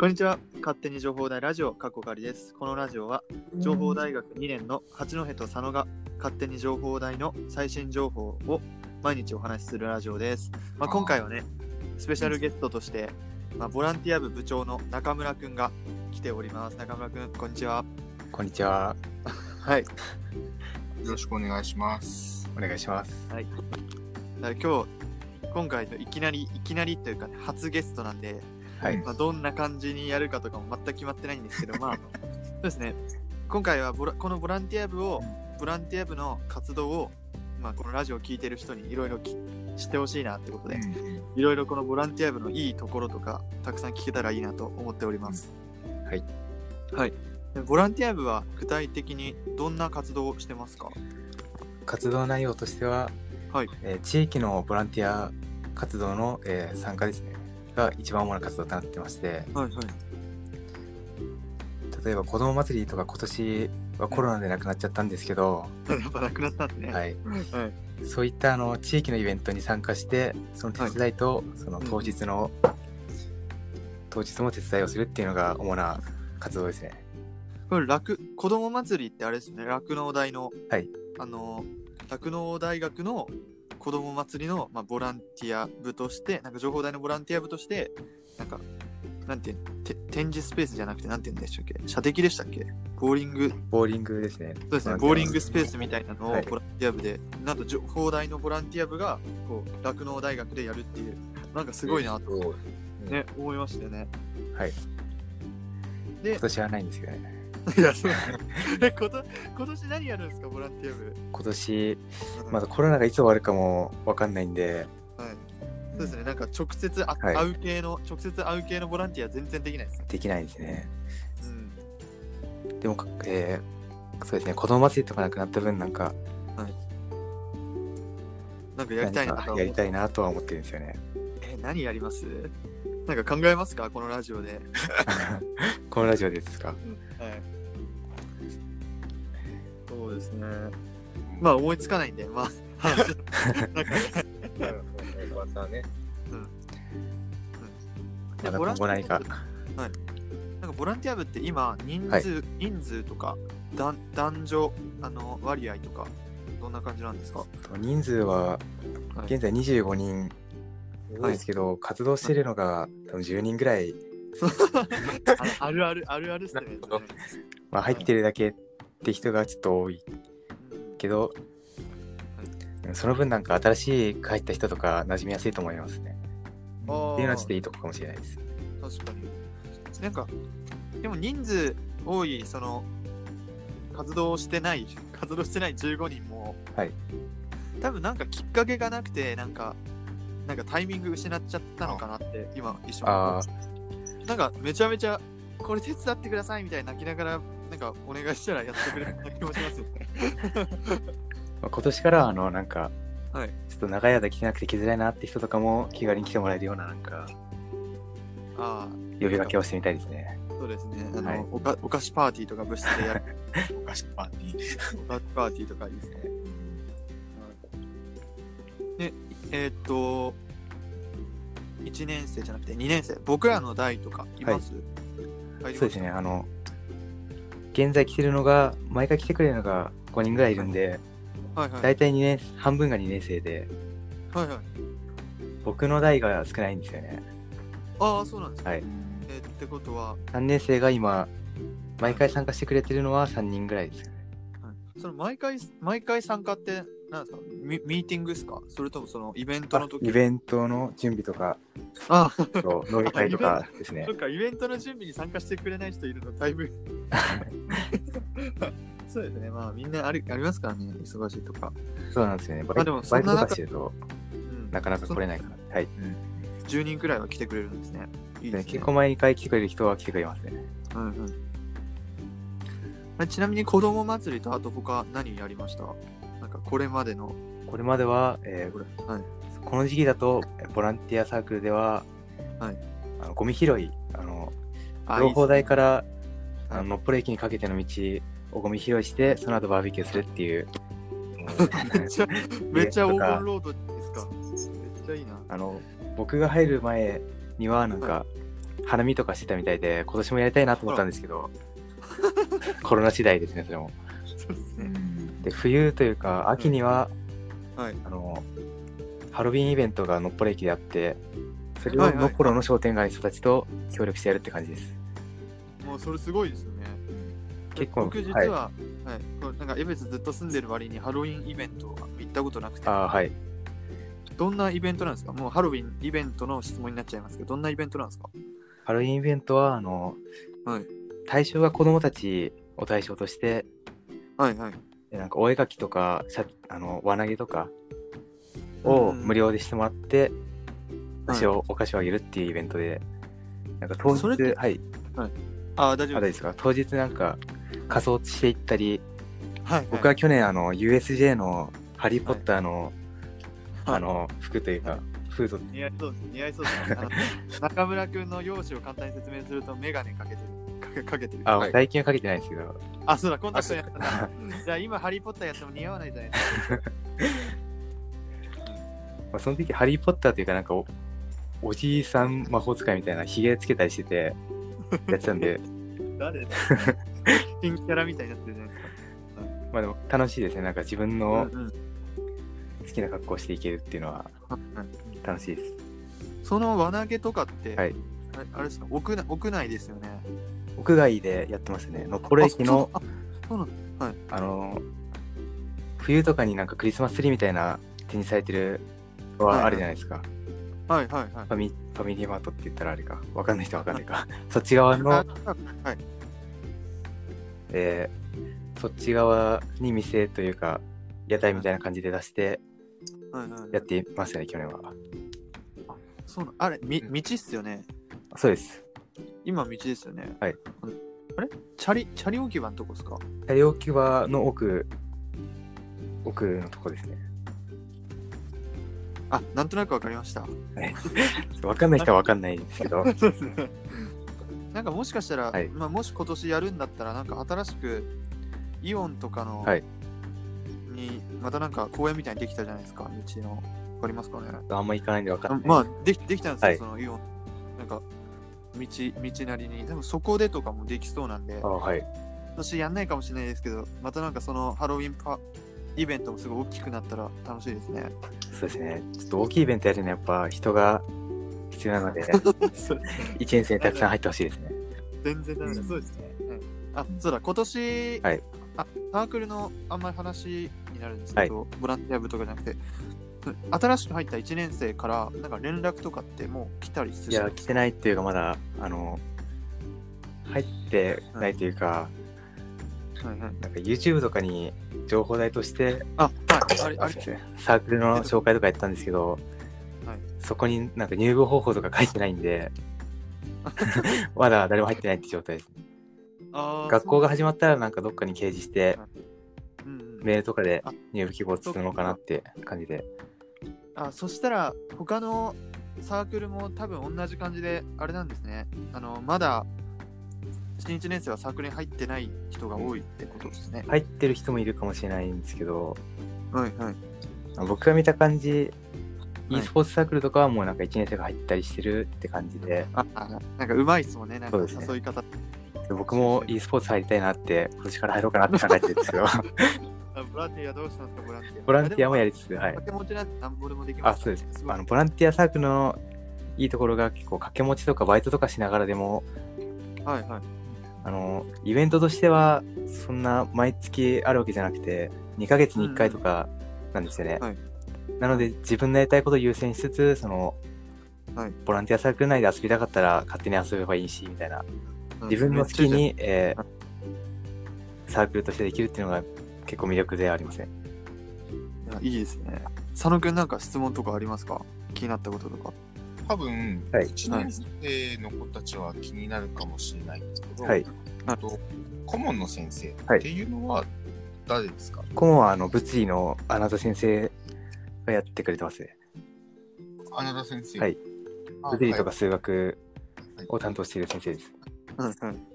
こんにちは。勝手に情報大ラジオ、かっこかりです。このラジオは、情報大学2年の八戸と佐野が勝手に情報大の最新情報を毎日お話しするラジオです。まあ、今回はね、スペシャルゲストとして、まあ、ボランティア部部長の中村くんが来ております。中村くん、こんにちは。こんにちは。はい。よろしくお願いします。お願いします。はい。だから今日、今回のいきなり、いきなりというか、ね、初ゲストなんで、はい。まあ、どんな感じにやるかとかも全く決まってないんですけど、まあ、そうですね、今回はボラこのボランティア部を、ボランティア部の活動を、まあ、このラジオを聞いてる人にいろいろ知ってほしいなってことで、いろいろこのボランティア部のいいところとか、たくさん聞けたらいいなと思っております。はい。はい。でボランティア部は具体的にどんな活動をしてますか？活動内容としては、はいえー地域のボランティア活動の、えー参加ですね。が一番主な活動となってまして、はいはい。例えば子ども祭りとか今年はコロナでなくなっちゃったんですけど、やっぱなくなったんですね。。はいい。はい。そういったあの地域のイベントに参加して、その手伝いと、その当日の、当日も手伝いをするっていうのが主な活動ですね。これ、酪子供祭りってあれですね、酪農大の、はい。あの、酪農大学の子供祭りの、まあ、ボランティア部として、なんか情報大のボランティア部として、なんか、なんていうて展示スペースじゃなくて、なんて言うんでしたっけ？射的でしたっけ？ボーリング、ボーリングですね。そうですね、ボーリングスペースみたいなのをはいボランティア部で、なんと情報大のボランティア部が、こう、酪農大学でやるっていう、なんかすごいなと、と。ね、思いましたよね。はい。で今、年はないんですけどね。いや、そう え、こと今年何やるんですか、ボランティア部。今年、うんまだコロナがいつ終わるかもわかんないんで、はい。そうですね、なんか直接あ、はい会う系の、直接会う系のボランティア全然できないですね。できないですね。うん。でも、えーそうですね、子供祭りとかなくなった分、なんか、なんかやりたいなとやりたいなとは思ってるんですよね。え、何やります？なんか考えますか？このラジオで。このラジオでですか？はい。そうですね。まあ思いつかないんで、まあ、またね。まだボランティア今後何か。はい。なんかボランティア部って今、人数、はい人数とか、男男女あの割合とか、どんな感じなんですか？人数は、はい現在25人ですけど、活動してるのが多分10人ぐらい、あ あるある、あるあるっすね。まあ、入ってるだけって人がちょっと多いけど、うんその分なんか新しい入った人とか馴染みやすいと思いますね。っていうのはちょっといいとこかもしれないです。確かに。なんか、でも人数多い、その、活動してない、活動してない15人も、はい。多分なんかきっかけがなくて、なんか、なんかタイミング失っちゃったのかなって、今一緒に思いあました。なんかめちゃめちゃ、これ手伝ってくださいみたいに泣きながら、なんかお願いしたらやってくれる気もしますよね。まあ今年からあのなんか、はいちょっと長い間来てなくて来づらいなって人とかも気軽に来てもらえるようななんかああ、呼びかけをしてみたいですね。そうですね。あの、はいおかお菓子パーティーとか部室でやるお菓子パーティー。お菓子パーティーとかいいですね。で、えーっと、1年生じゃなくて2年生、僕らの代とかいます、入りましたそうですね、あの、現在来てるのが、毎回来てくれるのが5人ぐらいいるんで、はいはい。大体2年、半分が2年生で、はいはい。僕の代が少ないんですよね。ああ、そうなんですか。はい。えーってことは、3年生が今、毎回参加してくれてるのは3人ぐらいですよね。その毎回、毎回参加って、なんですか？ミミーティングですか？それともそのイベントの時？イベントの準備とか、あ飲み会とかですねそ。っか、イベントの準備に参加してくれない人いるの、だいぶ。そうですね、まあみんなありありますからね、忙しいとか。そうなんですよね。バイあでもそバイトとかしてるとうんなかなか来れないから。はい。10人くらいは来てくれるんですね。いいですね。結構毎回来てくれる人は来てくれますね。うんうんあれちなみに子供祭りとあと他何やりました？なんかこれまでの。これまでは、えーはいこの時期だと、ボランティアサークルでは、はいあのゴミ拾い、あの、あ情報台から、はいあののっぽろ駅にかけての道をゴミ拾いして、その後バーベキューするっていう、めっちゃ、めっちゃロードですか。めっちゃいいな。あの、僕が入る前には、なんか、花見とかしてたみたいで、今年もやりたいなと思ったんですけど、コロナ次第ですね、それも。で、冬というか、秋には、はい。あの、ハロウィンイベントがのっぽろ駅であって、それはいはいをのっぽろの商店街の人たちと協力してやるって感じです。もうそれすごいですよね。結構僕実は、はい、こうなんかエベスずっと住んでる割にハロウィンイベントは行ったことなくて、ああ、はい。どんなイベントなんですか？もうハロウィンイベントの質問になっちゃいますけど、どんなイベントなんですか？ハロウィンイベントは、あの、はい。対象が子供たちを対象として、はいはい。でなんかお絵描きとか、あの輪投げとかをうん無料でしてもらって、はいお菓子を、お菓子をあげるっていうイベントで、なんか当それって日、はい、ああ、大あ丈夫で。すすか、当日なんか仮装していったり、はい、僕は去年あの USJ のハリー・ポッターの、はいあの服というか、フード似合いそうです。似合いそうです、ね。あの 中村くんの容姿を簡単に説明すると、メガネかけてる。かけかけてる。あ、はい最近はかけてないんですけど、あ、そうだ、コンタクトやったあな。じゃあ今、ハリー・ポッターやっても似合わないじゃないですか。まあ、その時ハリー・ポッターというかなんかおおじいさん魔法使いみたいなひげつけたりしてて やってたんで。誰？新キャラみたいになってるじゃないですか。まあでも楽しいですね。なんか自分うんのうん。好きな格好をしていけるっていうのは。はい楽しいです。その輪投げとかって、はい。あれあれですか？屋内、屋内ですよね。屋外でやってますね。のっぽろ駅のあの冬とかになんかクリスマスツリーみたいな展示されてるのはあるじゃないですか、はいはいはい。ファミファミリーマートって言ったらあれか。わかんない人はわかんないか。そっち側のあはい。えーそっち側に店というか屋台みたいな感じで出してはいはい、やってましたね去年は。そうなあれ、みうん。道っすよね。そうです。今道ですよね。はい。あれ？チャリ、チャリ置き場のとこですか？車両置き場の奥奥のとこですねあ、なんとなくわかりました。わかんない人はわかんないですけど そうですね。なんかもしかしたら、はいまあ、もし今年やるんだったら、なんか新しくイオンとかの、はいに、またなんか公園みたいにできたじゃないですか、道の。わかりますかねあんま行かないんでわかんないまあ、できできたんですよ、はいそのイオン。なんか、道、道なりに。でもそこでとかもできそうなんで、あはい今年やんないかもしれないですけど、またなんかそのハロウィンパイベントもすごい大きくなったら楽しいですね。そうですね。ちょっと大きいイベントやるにはやっぱ人が必要なので そう一年生にたくさん入ってほしいですね。全然ダメだ。そうですね。あ、そうだ、今年、はい。あサークルのあんまり話になるんですけど、ボランティア部とかじゃなくて、新しく入った1年生からなんか連絡とかってもう来たりするいや来てないっていうかまだあの入ってないというか、はいはい、なんか YouTube とかに情報台としてあ、はい、あれ、あれサークルの紹介とかやったんですけど、はい。そこになんか入部方法とか書いてないんで まだ誰も入ってないって状態ですあー学校が始まったらなんかどっかに掲示してそううんうんメールとかであ入部希望するのかなって感じで。あそしたら他のサークルも多分同じ感じであれなんですね。あのまだ新1年生はサークルに入ってない人が多いってことですね、入ってる人もいるかもしれないんですけどはいはい。僕が見た感じはい。e スポーツサークルとかはもうなんか1年生が入ったりしてるって感じで。ああなんかうまいっすもんね。なんかそうですね。誘い方、で僕も e スポーツ入りたいなって今年から入ろうかなって考えてるんですけど あボランティアどうしたんですか？ボランティア。ボランティアもやりりつつはい。掛け持ちなんてなんぼでもできまあすそうです。あのボランティアサークルのいいところが結構掛け持ちとかバイトとかしながらでもはいはいあのイベントとしてはそんな毎月あるわけじゃなくて2ヶ月に1回とかなんですよね、はい。なので自分のやりたいことを優先しつつその、はい。ボランティアサークル内で遊びたかったら勝手に遊べばいいしみたいな。自分の好きに、えーサークルとしてできるっていうのが結構魅力ではありません。いいですね。佐野くんなんか質問とかありますか？気になったこととか多分、はい。1年生の子たちは気になるかもしれないんですけど、はい。あと顧問の先生はいっていうのは誰ですか、顧問はあの物理のあなた先生がやってくれてますね。あなた先生？はい。あ物理とかはい数学はい。を担当している先生です。うんうん。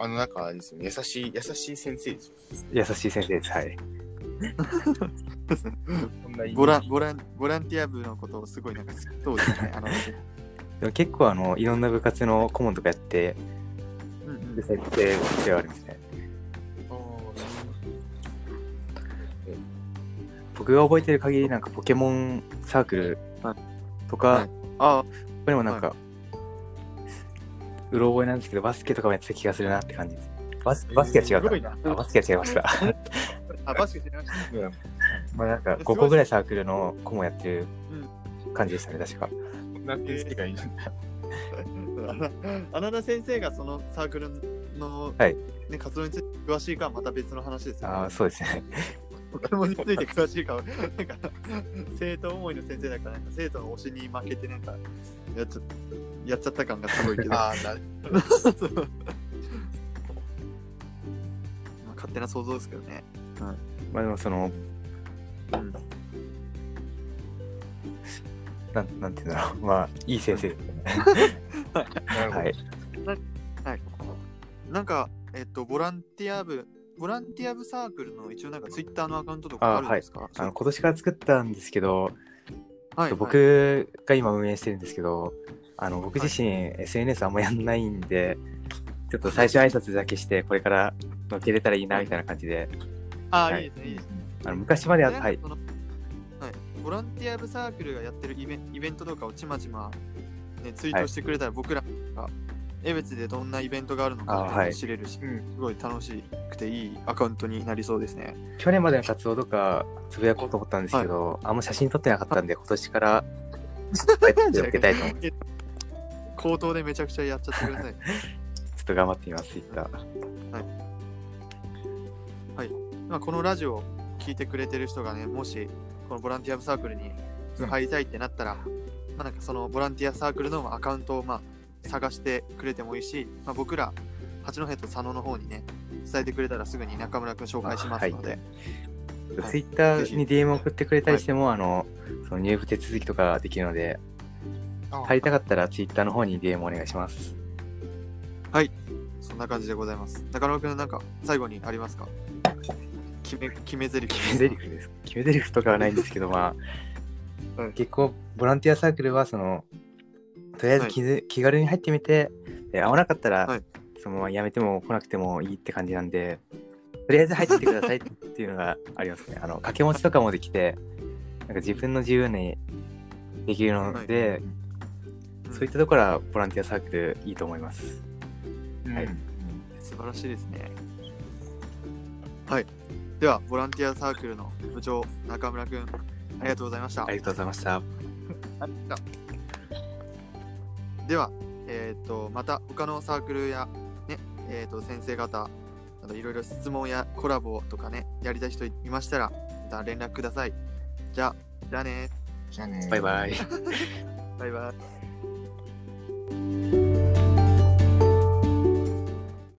あの、なんかあれですよね。優しい、優しい先生ですよ。優しい先生です。はいボランボランボランティア部のことをすごいなんか好きそうですねあの でも結構あのいろんな部活の顧問とかやってうんうん。で設定ではあるんですね。僕が覚えてる限りなんかポケモンサークルとか、はい。あ他にもなんか、うろ覚えなんですけどバスケとかもやってた気がするなって感じです。バスバスケは違うか、バスケは違いました あ、バスケしてました。まあなんかすごい5個ぐらいサークルの顧問やってる感じでしたね確か。こんな先生がいるんだ。穴田先生がそのサークルの、はい。ね、活動について詳しいかはまた別の話ですよ、ああそうですね。ポケモンについて詳しいかは、なんか、生徒思いの先生だから、なんか生徒の推しに負けて、なんか、やっちゃやっちゃった感がすごいけど、まあ、なる勝手な想像ですけどね。まあでもそのうん、なんなんていうんだろう。まあいい先生。ですねなるほど。はい。なんか、えっと、ボランティア部、ボランティア部サークルの一応なんかツイッターのアカウントとかあるんですか？あの今年から作ったんですけど、はい、僕が今運営してるんですけどあの僕自身 SNS あんまやんないんでちょっと最初挨拶だけしてこれから乗っけれたらいいなみたいな感じであ、はい。い、いですね、いいですね。あの昔までは、ねはい。はい、ボランティア部サークルがやってるイベイベントとかをちまちま、ね、ツイートしてくれたら、僕らが江別でどんなイベントがあるのか知れるし、うん。すごい楽しくていいアカウントになりそうですね。去年までの活動とかつぶやこうと思ったんですけど、あんま写真撮ってなかったんで今年から 乗っけたいと思ってちょ口頭でめちゃくちゃやっちゃってください。っと頑張ってみます Twitter まあ、このラジオを聞いてくれてる人がね、もしこのボランティア部サークルに入りたいってなったら、まあ、なんかそのボランティアサークルのアカウントをまあ探してくれてもいいし、まあ、僕ら八戸と佐野の方にね、伝えてくれたらすぐに中村くん紹介しますので、はい。Twitter に DM 送ってくれたりしても、あのその入部手続きとかできるので入りたかったら Twitter の方に DM お願いします。そんな感じでございます。中村くんなんか最後にありますか？決め決め台詞。決め台詞です。決め台詞とかはないんですけどまあ、はい結構ボランティアサークルはそのとりあえず気,、気軽に入ってみてで合わなかったら、はい。そのままやめても来なくてもいいって感じなんでとりあえず入ってきてくださいっていうのがありますね。あの掛け持ちとかもできてなんか自分の自由にできるので、そういったところはボランティアサークルいいと思います。はい。素晴らしいですね。はい。では、ボランティアサークルの部長、中村くん、ありがとうございました。ありがとうございましたでは、えっ、と、また他のサークルや、ね、えっ、と、先生方などいろいろ質問やコラボとかね、やりたい人いましたら、また連絡ください。じゃあ、じゃあね。じゃあねバイバイバイバイ。